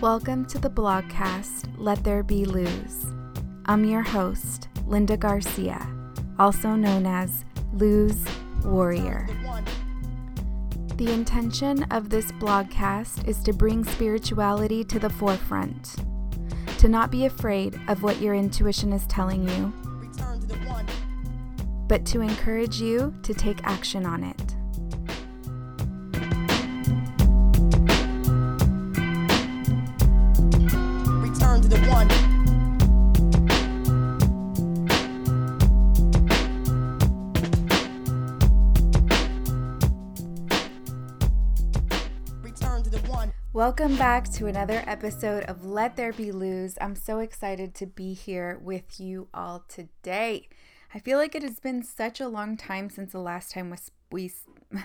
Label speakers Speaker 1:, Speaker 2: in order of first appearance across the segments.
Speaker 1: Welcome to the blogcast Let There Be Luz. I'm your host, Linda Garcia, also known as Luz Warrior. The intention of this blogcast is to bring spirituality to the forefront, to not be afraid of what your intuition is telling you, but to encourage you to take action on it. Welcome back to another episode of Let There Be Luz. I'm so excited to be here with you all today. I feel like it has been such a long time since the last time we.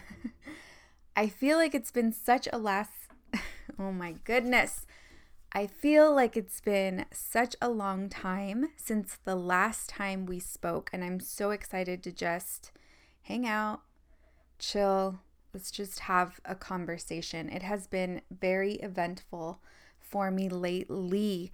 Speaker 1: I feel like it's been such a last. Oh my goodness. I feel like it's been such a long time since the last time we spoke, and I'm so excited to just hang out, chill, let's just have a conversation. It has been very eventful for me lately.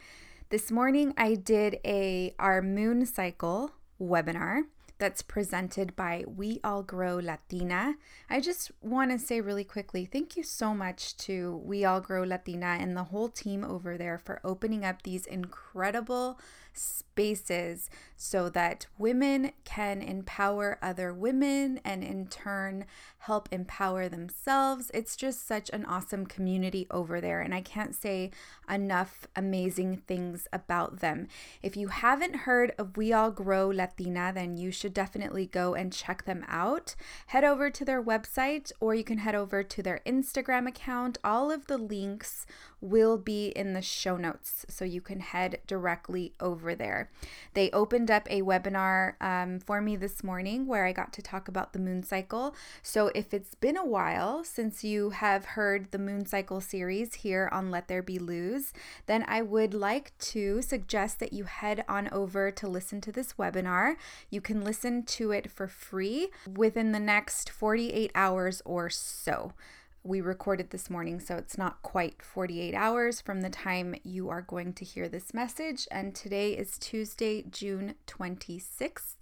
Speaker 1: This morning I did a our moon cycle webinar that's presented by We All Grow Latina. I just want to say really quickly thank you so much to We All Grow Latina and the whole team over there for opening up these incredible spaces so that women can empower other women and in turn help empower themselves. It's just such an awesome community over there, and I can't say enough amazing things about them. If you haven't heard of We All Grow Latina, then you should definitely go and check them out. Head over to their website or you can head over to their Instagram account. All of the links will be in the show notes, so you can head directly over there. They opened up a webinar um, for me this morning where I got to talk about the moon cycle. So, if it's been a while since you have heard the moon cycle series here on Let There Be Luz, then I would like to suggest that you head on over to listen to this webinar. You can listen to it for free within the next 48 hours or so we recorded this morning, so it's not quite 48 hours from the time you are going to hear this message. And today is Tuesday, June 26th.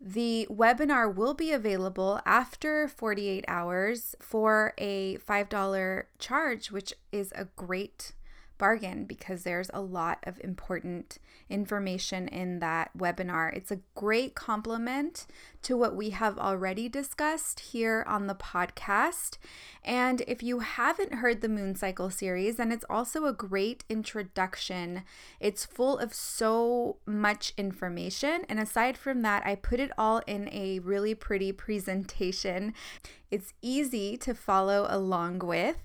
Speaker 1: The webinar will be available after 48 hours for a $5 charge, which is a great bargain because there's a lot of important information in that webinar. It's a great complement to what we have already discussed here on the podcast. And if you haven't heard the Moon Cycle series, then it's also a great introduction. It's full of so much information. And aside from that, I put it all in a really pretty presentation. It's easy to follow along with.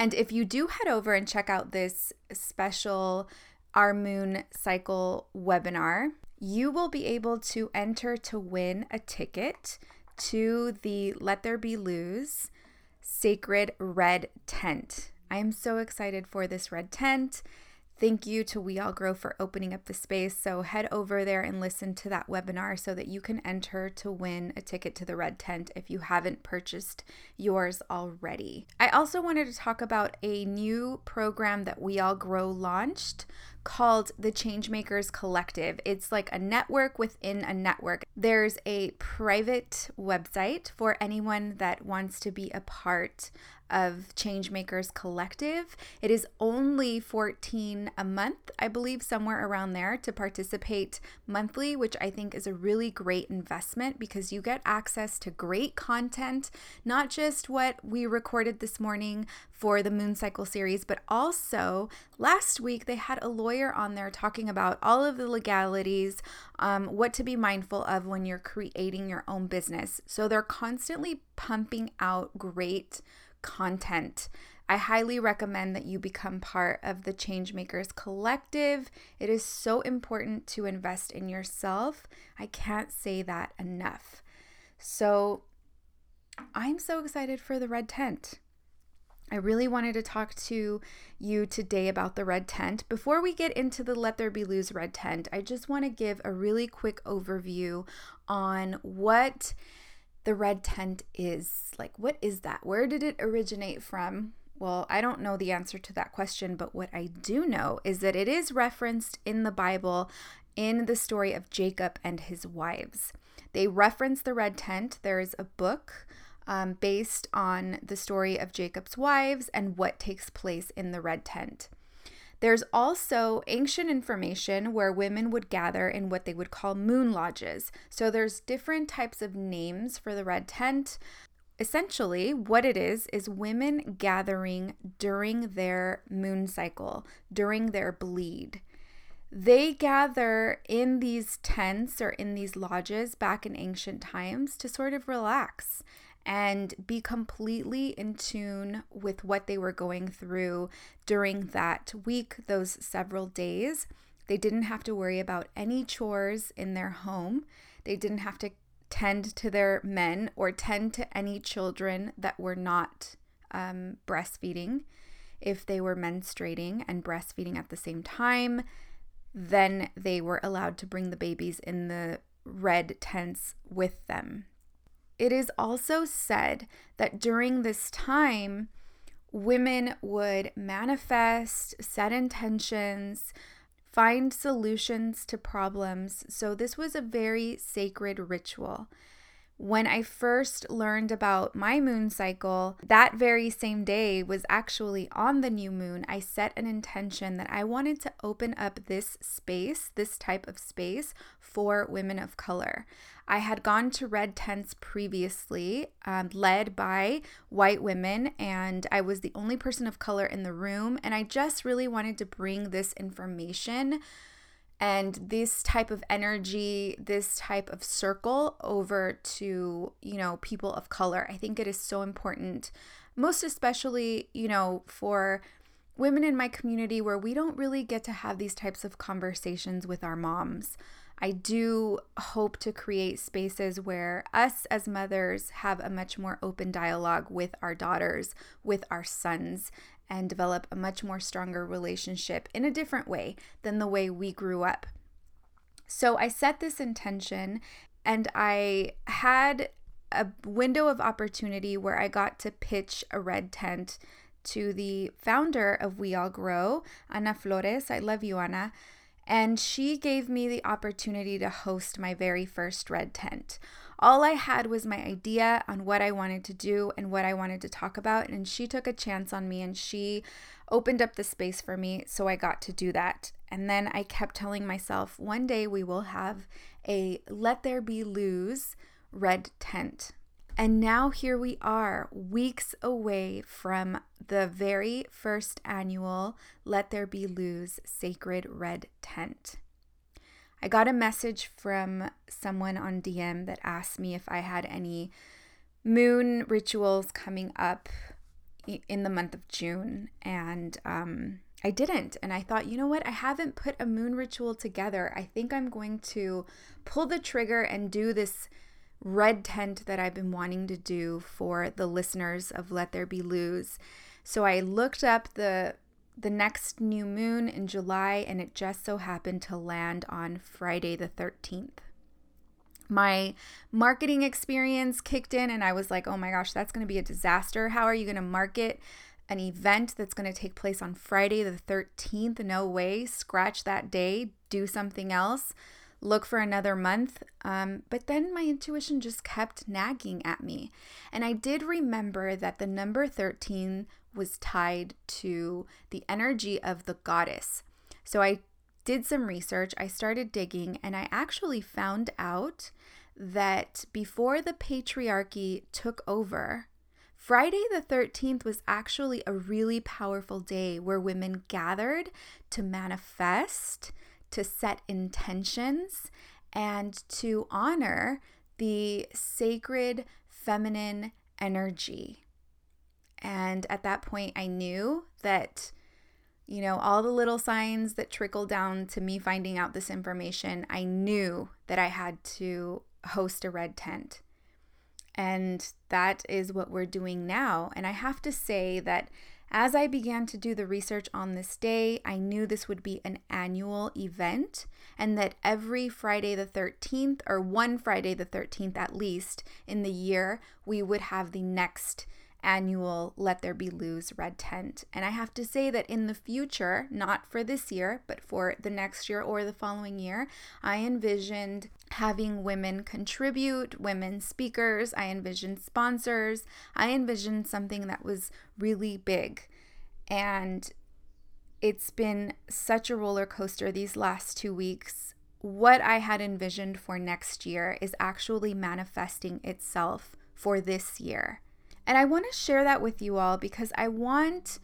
Speaker 1: And if you do head over and check out this special Our Moon Cycle webinar, you will be able to enter to win a ticket to the Let There Be Luz Sacred Red Tent. I am so excited for this red tent. Thank you to We All Grow for opening up the space. So head over there and listen to that webinar so that you can enter to win a ticket to the Red Tent if you haven't purchased yours already. I also wanted to talk about a new program that We All Grow launched called the Changemakers Collective. It's like a network within a network. There's a private website for anyone that wants to be a part of Changemakers Collective. It is only 14 a month, I believe somewhere around there to participate monthly, which I think is a really great investment because you get access to great content, not just what we recorded this morning for the Moon Cycle series, but also last week they had a lawyer on there talking about all of the legalities, um, what to be mindful of when you're creating your own business. So they're constantly pumping out great content. I highly recommend that you become part of the Changemakers Collective. It is so important to invest in yourself. I can't say that enough. So, I'm so excited for the red tent. I really wanted to talk to you today about the red tent. Before we get into the Let There Be Luz red tent, I just want to give a really quick overview on what the red tent is. Like, what is that? Where did it originate from? Well, I don't know the answer to that question, but what I do know is that it is referenced in the Bible in the story of Jacob and his wives. They reference the red tent. There is a book um, based on the story of Jacob's wives and what takes place in the red tent. There's also ancient information where women would gather in what they would call moon lodges. So there's different types of names for the red tent. Essentially, what it is is women gathering during their moon cycle, during their bleed. They gather in these tents or in these lodges back in ancient times to sort of relax and be completely in tune with what they were going through during that week, those several days. They didn't have to worry about any chores in their home. They didn't have to tend to their men or tend to any children that were not um, breastfeeding. If they were menstruating and breastfeeding at the same time, then they were allowed to bring the babies in the red tents with them. It is also said that during this time, women would manifest, set intentions, find solutions to problems. So, this was a very sacred ritual. When I first learned about my moon cycle, that very same day was actually on the new moon. I set an intention that I wanted to open up this space, this type of space for women of color. I had gone to red tents previously, um, led by white women, and I was the only person of color in the room. And I just really wanted to bring this information and this type of energy, this type of circle over to, you know, people of color. I think it is so important, most especially, you know, for women in my community where we don't really get to have these types of conversations with our moms. I do hope to create spaces where us as mothers have a much more open dialogue with our daughters, with our sons, and develop a much more stronger relationship in a different way than the way we grew up. So I set this intention and I had a window of opportunity where I got to pitch a red tent to the founder of We All Grow, Ana Flores. I love you, Ana. And she gave me the opportunity to host my very first red tent. All I had was my idea on what I wanted to do and what I wanted to talk about. And she took a chance on me and she opened up the space for me. So I got to do that. And then I kept telling myself, one day we will have a Let There Be Luz red tent. And now here we are, weeks away from the very first annual Let There Be Luz Sacred Red Tent. I got a message from someone on DM that asked me if I had any moon rituals coming up in the month of June. And um, I didn't. And I thought, you know what? I haven't put a moon ritual together. I think I'm going to pull the trigger and do this red tent that I've been wanting to do for the listeners of Let There Be Luz. So I looked up the the next new moon in July and it just so happened to land on Friday the 13th. My marketing experience kicked in and I was like, "Oh my gosh, that's going to be a disaster. How are you going to market an event that's going to take place on Friday the 13th? No way. Scratch that day. Do something else." Look for another month. Um, but then my intuition just kept nagging at me. And I did remember that the number 13 was tied to the energy of the goddess. So I did some research, I started digging, and I actually found out that before the patriarchy took over, Friday the 13th was actually a really powerful day where women gathered to manifest, to set intentions and to honor the sacred feminine energy. And at that point, I knew that, you know, all the little signs that trickled down to me finding out this information, I knew that I had to host a red tent. And that is what we're doing now. And I have to say that as I began to do the research on this day, I knew this would be an annual event and that every Friday the 13th, or one Friday the 13th at least in the year, we would have the next annual Let There Be Luz Red Tent. And I have to say that in the future, not for this year, but for the next year or the following year, I envisioned having women contribute, women speakers, I envisioned sponsors, I envisioned something that was really big. And it's been such a roller coaster these last two weeks. What I had envisioned for next year is actually manifesting itself for this year. And I want to share that with you all because I want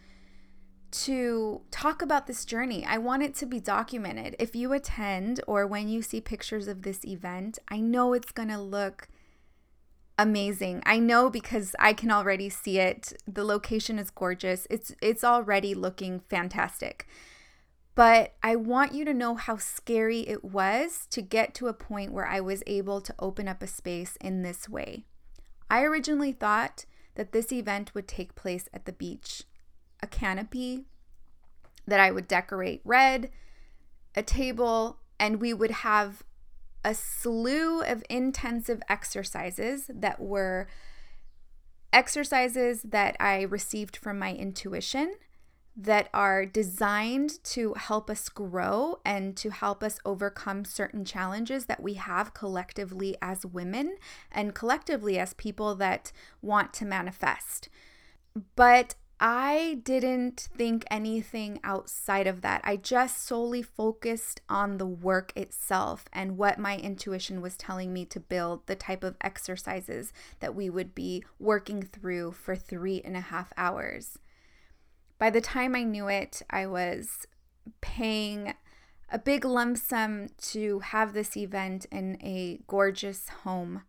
Speaker 1: to talk about this journey. I want it to be documented. If you attend or when you see pictures of this event, I know it's going to look amazing. I know because I can already see it. The location is gorgeous. It's it's already looking fantastic. But I want you to know how scary it was to get to a point where I was able to open up a space in this way. I originally thought that this event would take place at the beach. A canopy that I would decorate red, a table, and we would have a slew of intensive exercises that were exercises that I received from my intuition that are designed to help us grow and to help us overcome certain challenges that we have collectively as women and collectively as people that want to manifest. But I didn't think anything outside of that. I just solely focused on the work itself and what my intuition was telling me to build, the type of exercises that we would be working through for three and a half hours. By the time I knew it, I was paying a big lump sum to have this event in a gorgeous home,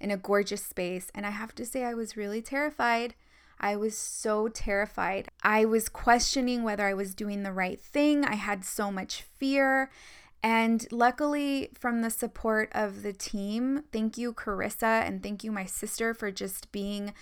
Speaker 1: in a gorgeous space. And I have to say, I was really terrified. I was so terrified. I was questioning whether I was doing the right thing. I had so much fear. And luckily, from the support of the team, thank you, Carissa, and thank you, my sister, for just being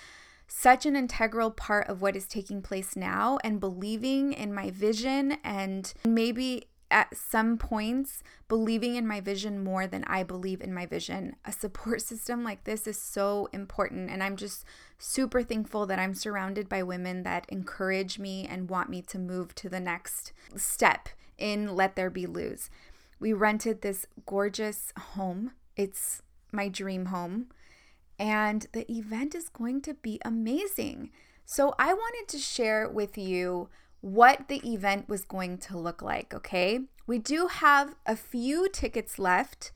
Speaker 1: such an integral part of what is taking place now and believing in my vision and maybe at some points believing in my vision more than I believe in my vision. A support system like this is so important. And I'm just super thankful that I'm surrounded by women that encourage me and want me to move to the next step in Let There Be Luz. We rented this gorgeous home. It's my dream home and the event is going to be amazing. So, I wanted to share with you what the event was going to look like, okay? We do have a few tickets left.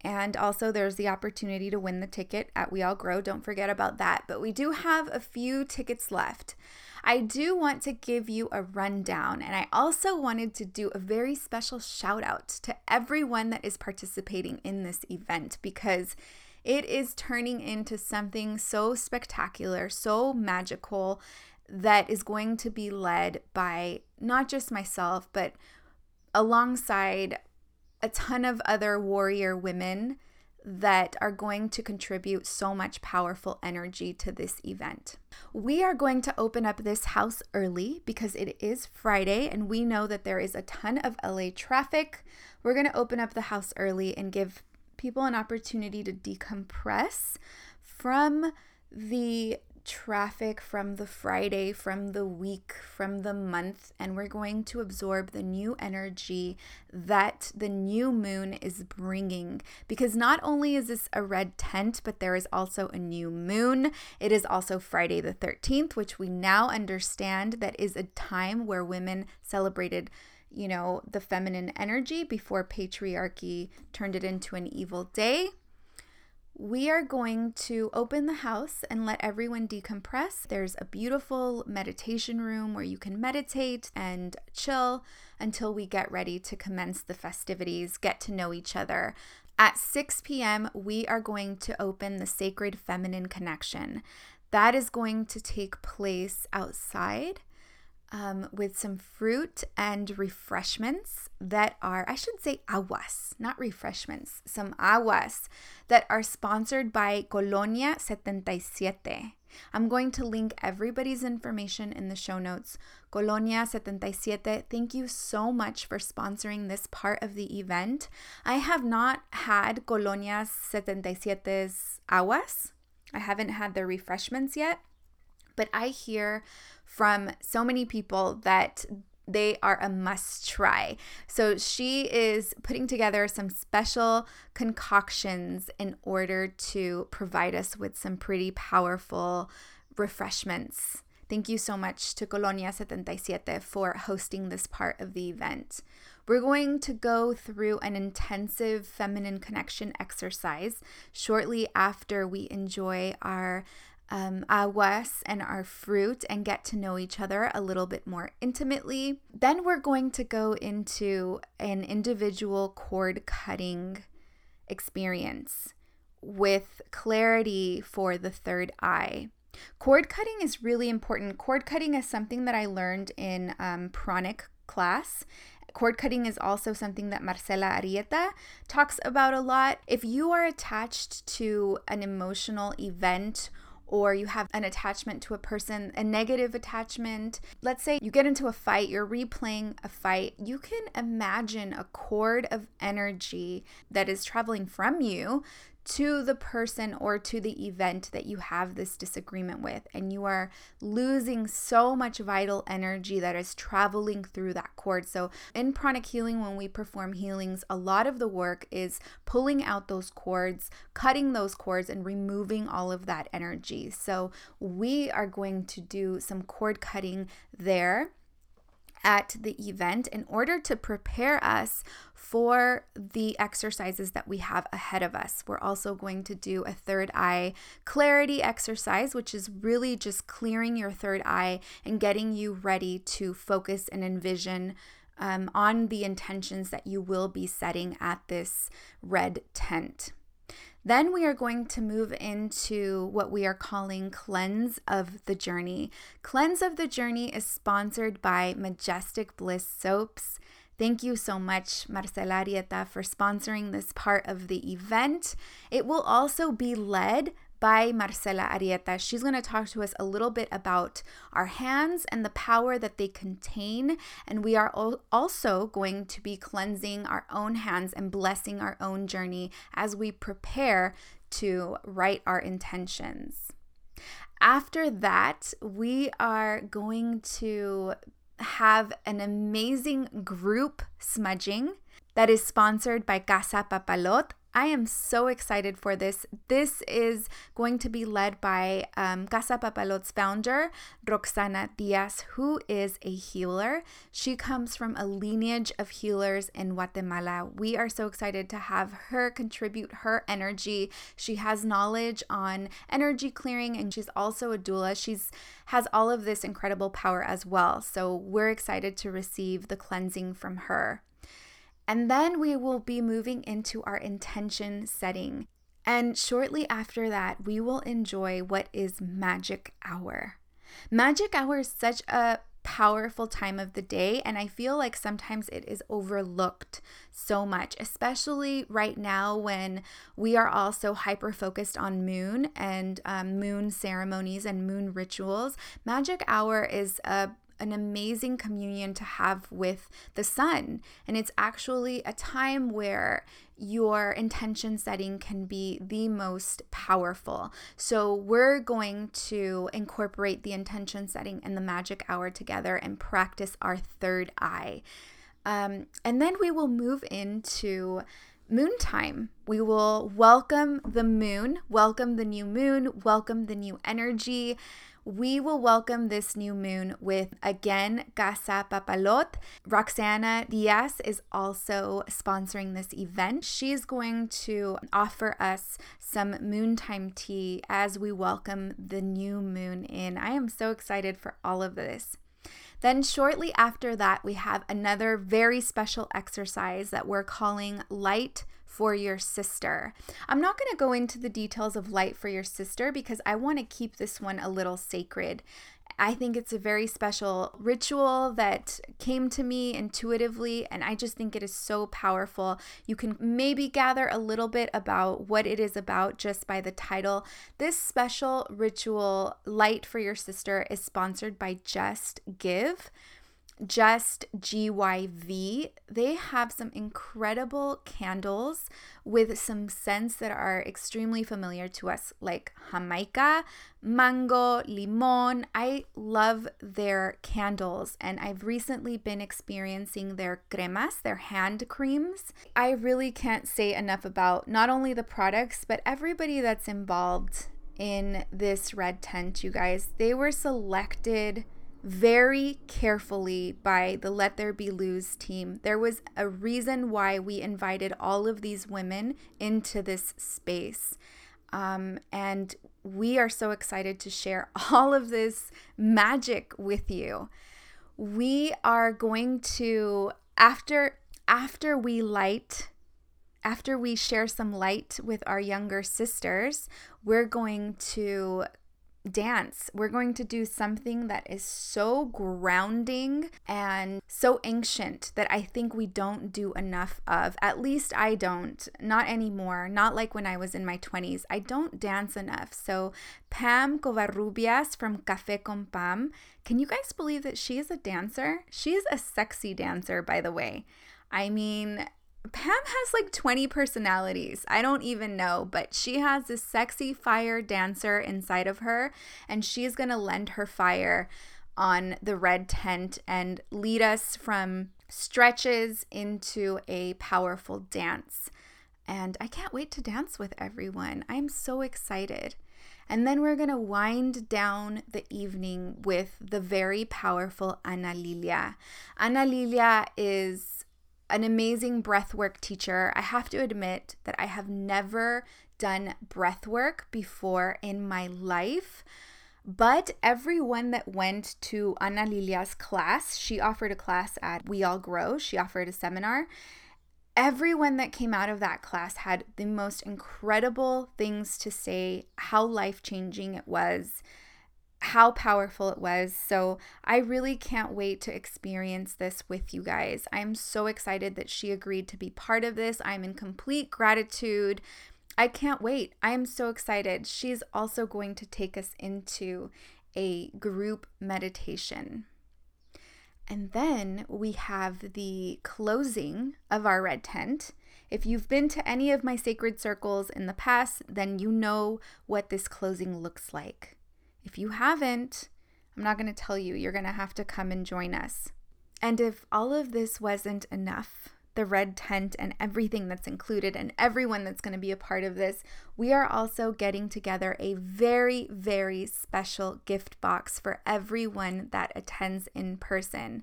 Speaker 1: And also, there's the opportunity to win the ticket at We All Grow. Don't forget about that. But we do have a few tickets left. I do want to give you a rundown, and I also wanted to do a very special shout out to everyone that is participating in this event because it is turning into something so spectacular, so magical that is going to be led by not just myself, but alongside a ton of other warrior women that are going to contribute so much powerful energy to this event. We are going to open up this house early because it is Friday and we know that there is a ton of LA traffic. We're going to open up the house early and give people an opportunity to decompress from the traffic from the Friday, from the week, from the month, and we're going to absorb the new energy that the new moon is bringing. Because not only is this a red tent, but there is also a new moon. It is also Friday the 13th, which we now understand that is a time where women celebrated you know, the feminine energy before patriarchy turned it into an evil day. We are going to open the house and let everyone decompress. There's a beautiful meditation room where you can meditate and chill until we get ready to commence the festivities, get to know each other. At 6 p.m., we are going to open the Sacred Feminine Connection. That is going to take place outside um, with some fruit and refreshments that are, I should say, aguas, not refreshments, some aguas that are sponsored by Colonia 77. I'm going to link everybody's information in the show notes. Colonia 77, thank you so much for sponsoring this part of the event. I have not had Colonia 77's aguas. I haven't had their refreshments yet But I hear from so many people that they are a must try. So she is putting together some special concoctions in order to provide us with some pretty powerful refreshments. Thank you so much to Colonia 77 for hosting this part of the event. We're going to go through an intensive feminine connection exercise shortly after we enjoy our um, aguas and our fruit and get to know each other a little bit more intimately. Then we're going to go into an individual cord cutting experience with clarity for the third eye. Cord cutting is really important. Cord cutting is something that I learned in um, pranic class. Cord cutting is also something that Marcela Arieta talks about a lot. If you are attached to an emotional event or you have an attachment to a person, a negative attachment. Let's say you get into a fight, you're replaying a fight. You can imagine a cord of energy that is traveling from you to the person or to the event that you have this disagreement with, and you are losing so much vital energy that is traveling through that cord. So, in pranic healing, when we perform healings, a lot of the work is pulling out those cords, cutting those cords, and removing all of that energy. So, we are going to do some cord cutting there at the event in order to prepare us for the exercises that we have ahead of us. We're also going to do a third eye clarity exercise, which is really just clearing your third eye and getting you ready to focus and envision um, on the intentions that you will be setting at this red tent. Then we are going to move into what we are calling Cleanse of the Journey. Cleanse of the Journey is sponsored by Majestic Bliss Soaps. Thank you so much, Marcela Arieta, for sponsoring this part of the event. It will also be led by Marcela Arieta. She's going to talk to us a little bit about our hands and the power that they contain. And we are also going to be cleansing our own hands and blessing our own journey as we prepare to write our intentions. After that, we are going to have an amazing group smudging that is sponsored by Casa Papalot I am so excited for this. This is going to be led by um, Casa Papalot's founder, Roxana Diaz, who is a healer. She comes from a lineage of healers in Guatemala. We are so excited to have her contribute her energy. She has knowledge on energy clearing and she's also a doula. She's has all of this incredible power as well. So we're excited to receive the cleansing from her. And then we will be moving into our intention setting. And shortly after that, we will enjoy what is magic hour. Magic hour is such a powerful time of the day, and I feel like sometimes it is overlooked so much, especially right now when we are also hyper focused on moon and um, moon ceremonies and moon rituals. Magic hour is a an amazing communion to have with the sun. And it's actually a time where your intention setting can be the most powerful. So, we're going to incorporate the intention setting and the magic hour together and practice our third eye. Um, and then we will move into moon time. We will welcome the moon, welcome the new moon, welcome the new energy we will welcome this new moon with again Casa Papalot. Roxana Diaz is also sponsoring this event. She's going to offer us some moontime tea as we welcome the new moon in. I am so excited for all of this. Then, shortly after that, we have another very special exercise that we're calling Light for your sister. I'm not going to go into the details of light for your sister because I want to keep this one a little sacred. I think it's a very special ritual that came to me intuitively, and I just think it is so powerful. You can maybe gather a little bit about what it is about just by the title. This special ritual, Light for Your Sister, is sponsored by Just Give. Just GYV, they have some incredible candles with some scents that are extremely familiar to us, like Jamaica, mango, limon. I love their candles, and I've recently been experiencing their cremas, their hand creams. I really can't say enough about not only the products, but everybody that's involved in this red tent, you guys. They were selected very carefully by the Let There Be Luz team. There was a reason why we invited all of these women into this space. Um, and we are so excited to share all of this magic with you. We are going to after after we light after we share some light with our younger sisters, we're going to dance. We're going to do something that is so grounding and so ancient that I think we don't do enough of. At least I don't. Not anymore. Not like when I was in my 20s. I don't dance enough. So, Pam Covarrubias from Café con Pam, can you guys believe that she is a dancer? She is a sexy dancer, by the way. I mean, Pam has like 20 personalities. I don't even know, but she has this sexy fire dancer inside of her, and she's going to lend her fire on the red tent and lead us from stretches into a powerful dance. And I can't wait to dance with everyone. I'm so excited. And then we're going to wind down the evening with the very powerful Ana Lilia. Ana Lilia is an amazing breathwork teacher. I have to admit that I have never done breathwork before in my life. But everyone that went to Ana Lilia's class, she offered a class at We All Grow, she offered a seminar. Everyone that came out of that class had the most incredible things to say, how life changing it was, how powerful it was. So I really can't wait to experience this with you guys. I'm so excited that she agreed to be part of this. I'm in complete gratitude. I can't wait. I am so excited. She's also going to take us into a group meditation. And then we have the closing of our red tent. If you've been to any of my sacred circles in the past, then you know what this closing looks like. If you haven't, I'm not going to tell you. You're going to have to come and join us. And if all of this wasn't enough, the red tent and everything that's included and everyone that's going to be a part of this, we are also getting together a very, very special gift box for everyone that attends in person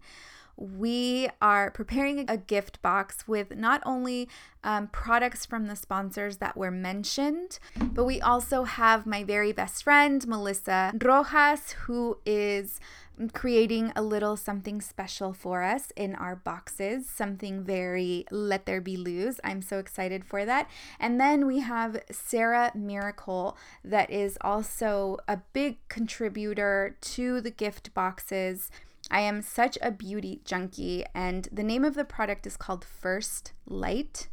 Speaker 1: we are preparing a gift box with not only um, products from the sponsors that were mentioned, but we also have my very best friend, Melissa Rojas, who is creating a little something special for us in our boxes, something very let there be Luz. I'm so excited for that. And then we have Sarah Miracle, that is also a big contributor to the gift boxes. I am such a beauty junkie, and the name of the product is called First Light,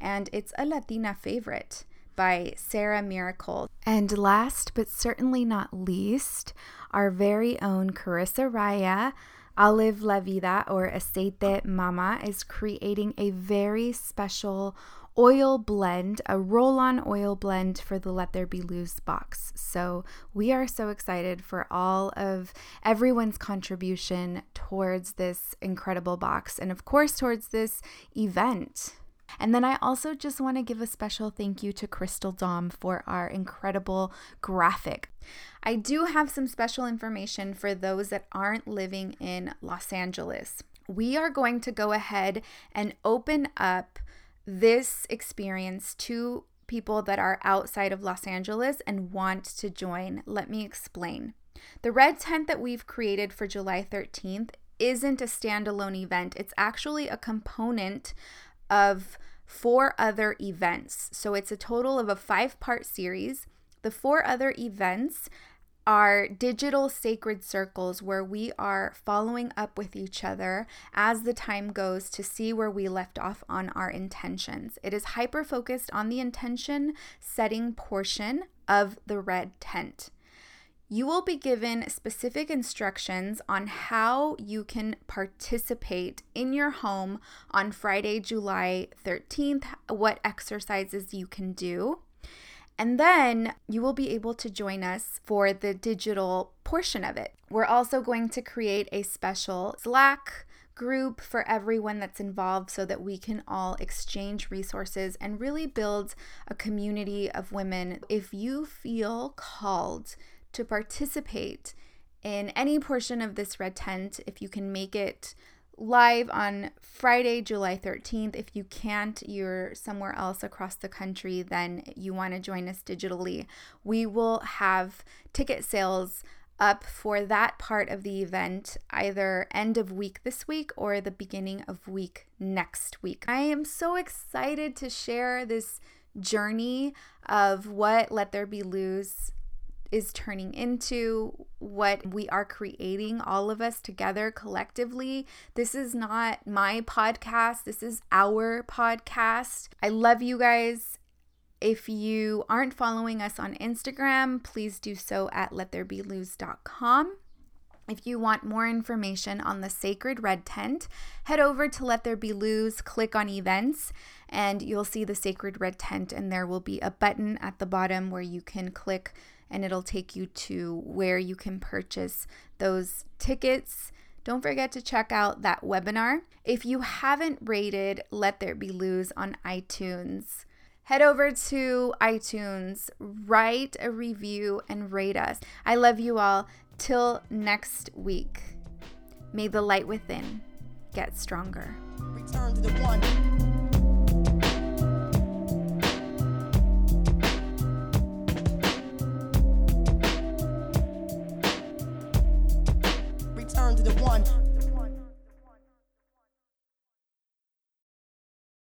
Speaker 1: and it's a Latina favorite by Sarah Miracle. And last but certainly not least, our very own Carissa Raya. Olive La Vida or Aceite Mama is creating a very special oil blend, a roll on oil blend for the Let There Be Luz box. So we are so excited for all of everyone's contribution towards this incredible box and, of course, towards this event. And then I also just want to give a special thank you to Crystal Dom for our incredible graphic. I do have some special information for those that aren't living in Los Angeles. We are going to go ahead and open up this experience to people that are outside of Los Angeles and want to join. Let me explain. The red tent that we've created for July 13th isn't a standalone event, it's actually a component of four other events. So it's a total of a five part series. The four other events are digital sacred circles where we are following up with each other as the time goes to see where we left off on our intentions. It is hyper focused on the intention setting portion of the red tent. you will be given specific instructions on how you can participate in your home on Friday, July 13th, what exercises you can do. And then you will be able to join us for the digital portion of it. We're also going to create a special Slack group for everyone that's involved so that we can all exchange resources and really build a community of women. If you feel called to participate in any portion of this red tent, if you can make it live on Friday, July 13th. If you can't, you're somewhere else across the country, then you want to join us digitally. We will have ticket sales up for that part of the event either end of week this week or the beginning of week next week. I am so excited to share this journey of what Let There Be Luz is turning into, what we are creating, all of us together collectively. This is not my podcast, this is our podcast. I love you guys. If you aren't following us on Instagram, please do so at lettherebeluz.com. If you want more information on the Sacred Red Tent, head over to Let There Be Luz, click on events, and you'll see the Sacred Red Tent, and there will be a button at the bottom where you can click and it'll take you to where you can purchase those tickets. Don't forget to check out that webinar. If you haven't rated Let There Be Luz on iTunes, head over to iTunes, write a review, and rate us. I love you all. Till next week, may the light within get stronger.
Speaker 2: Return to the one. to the one.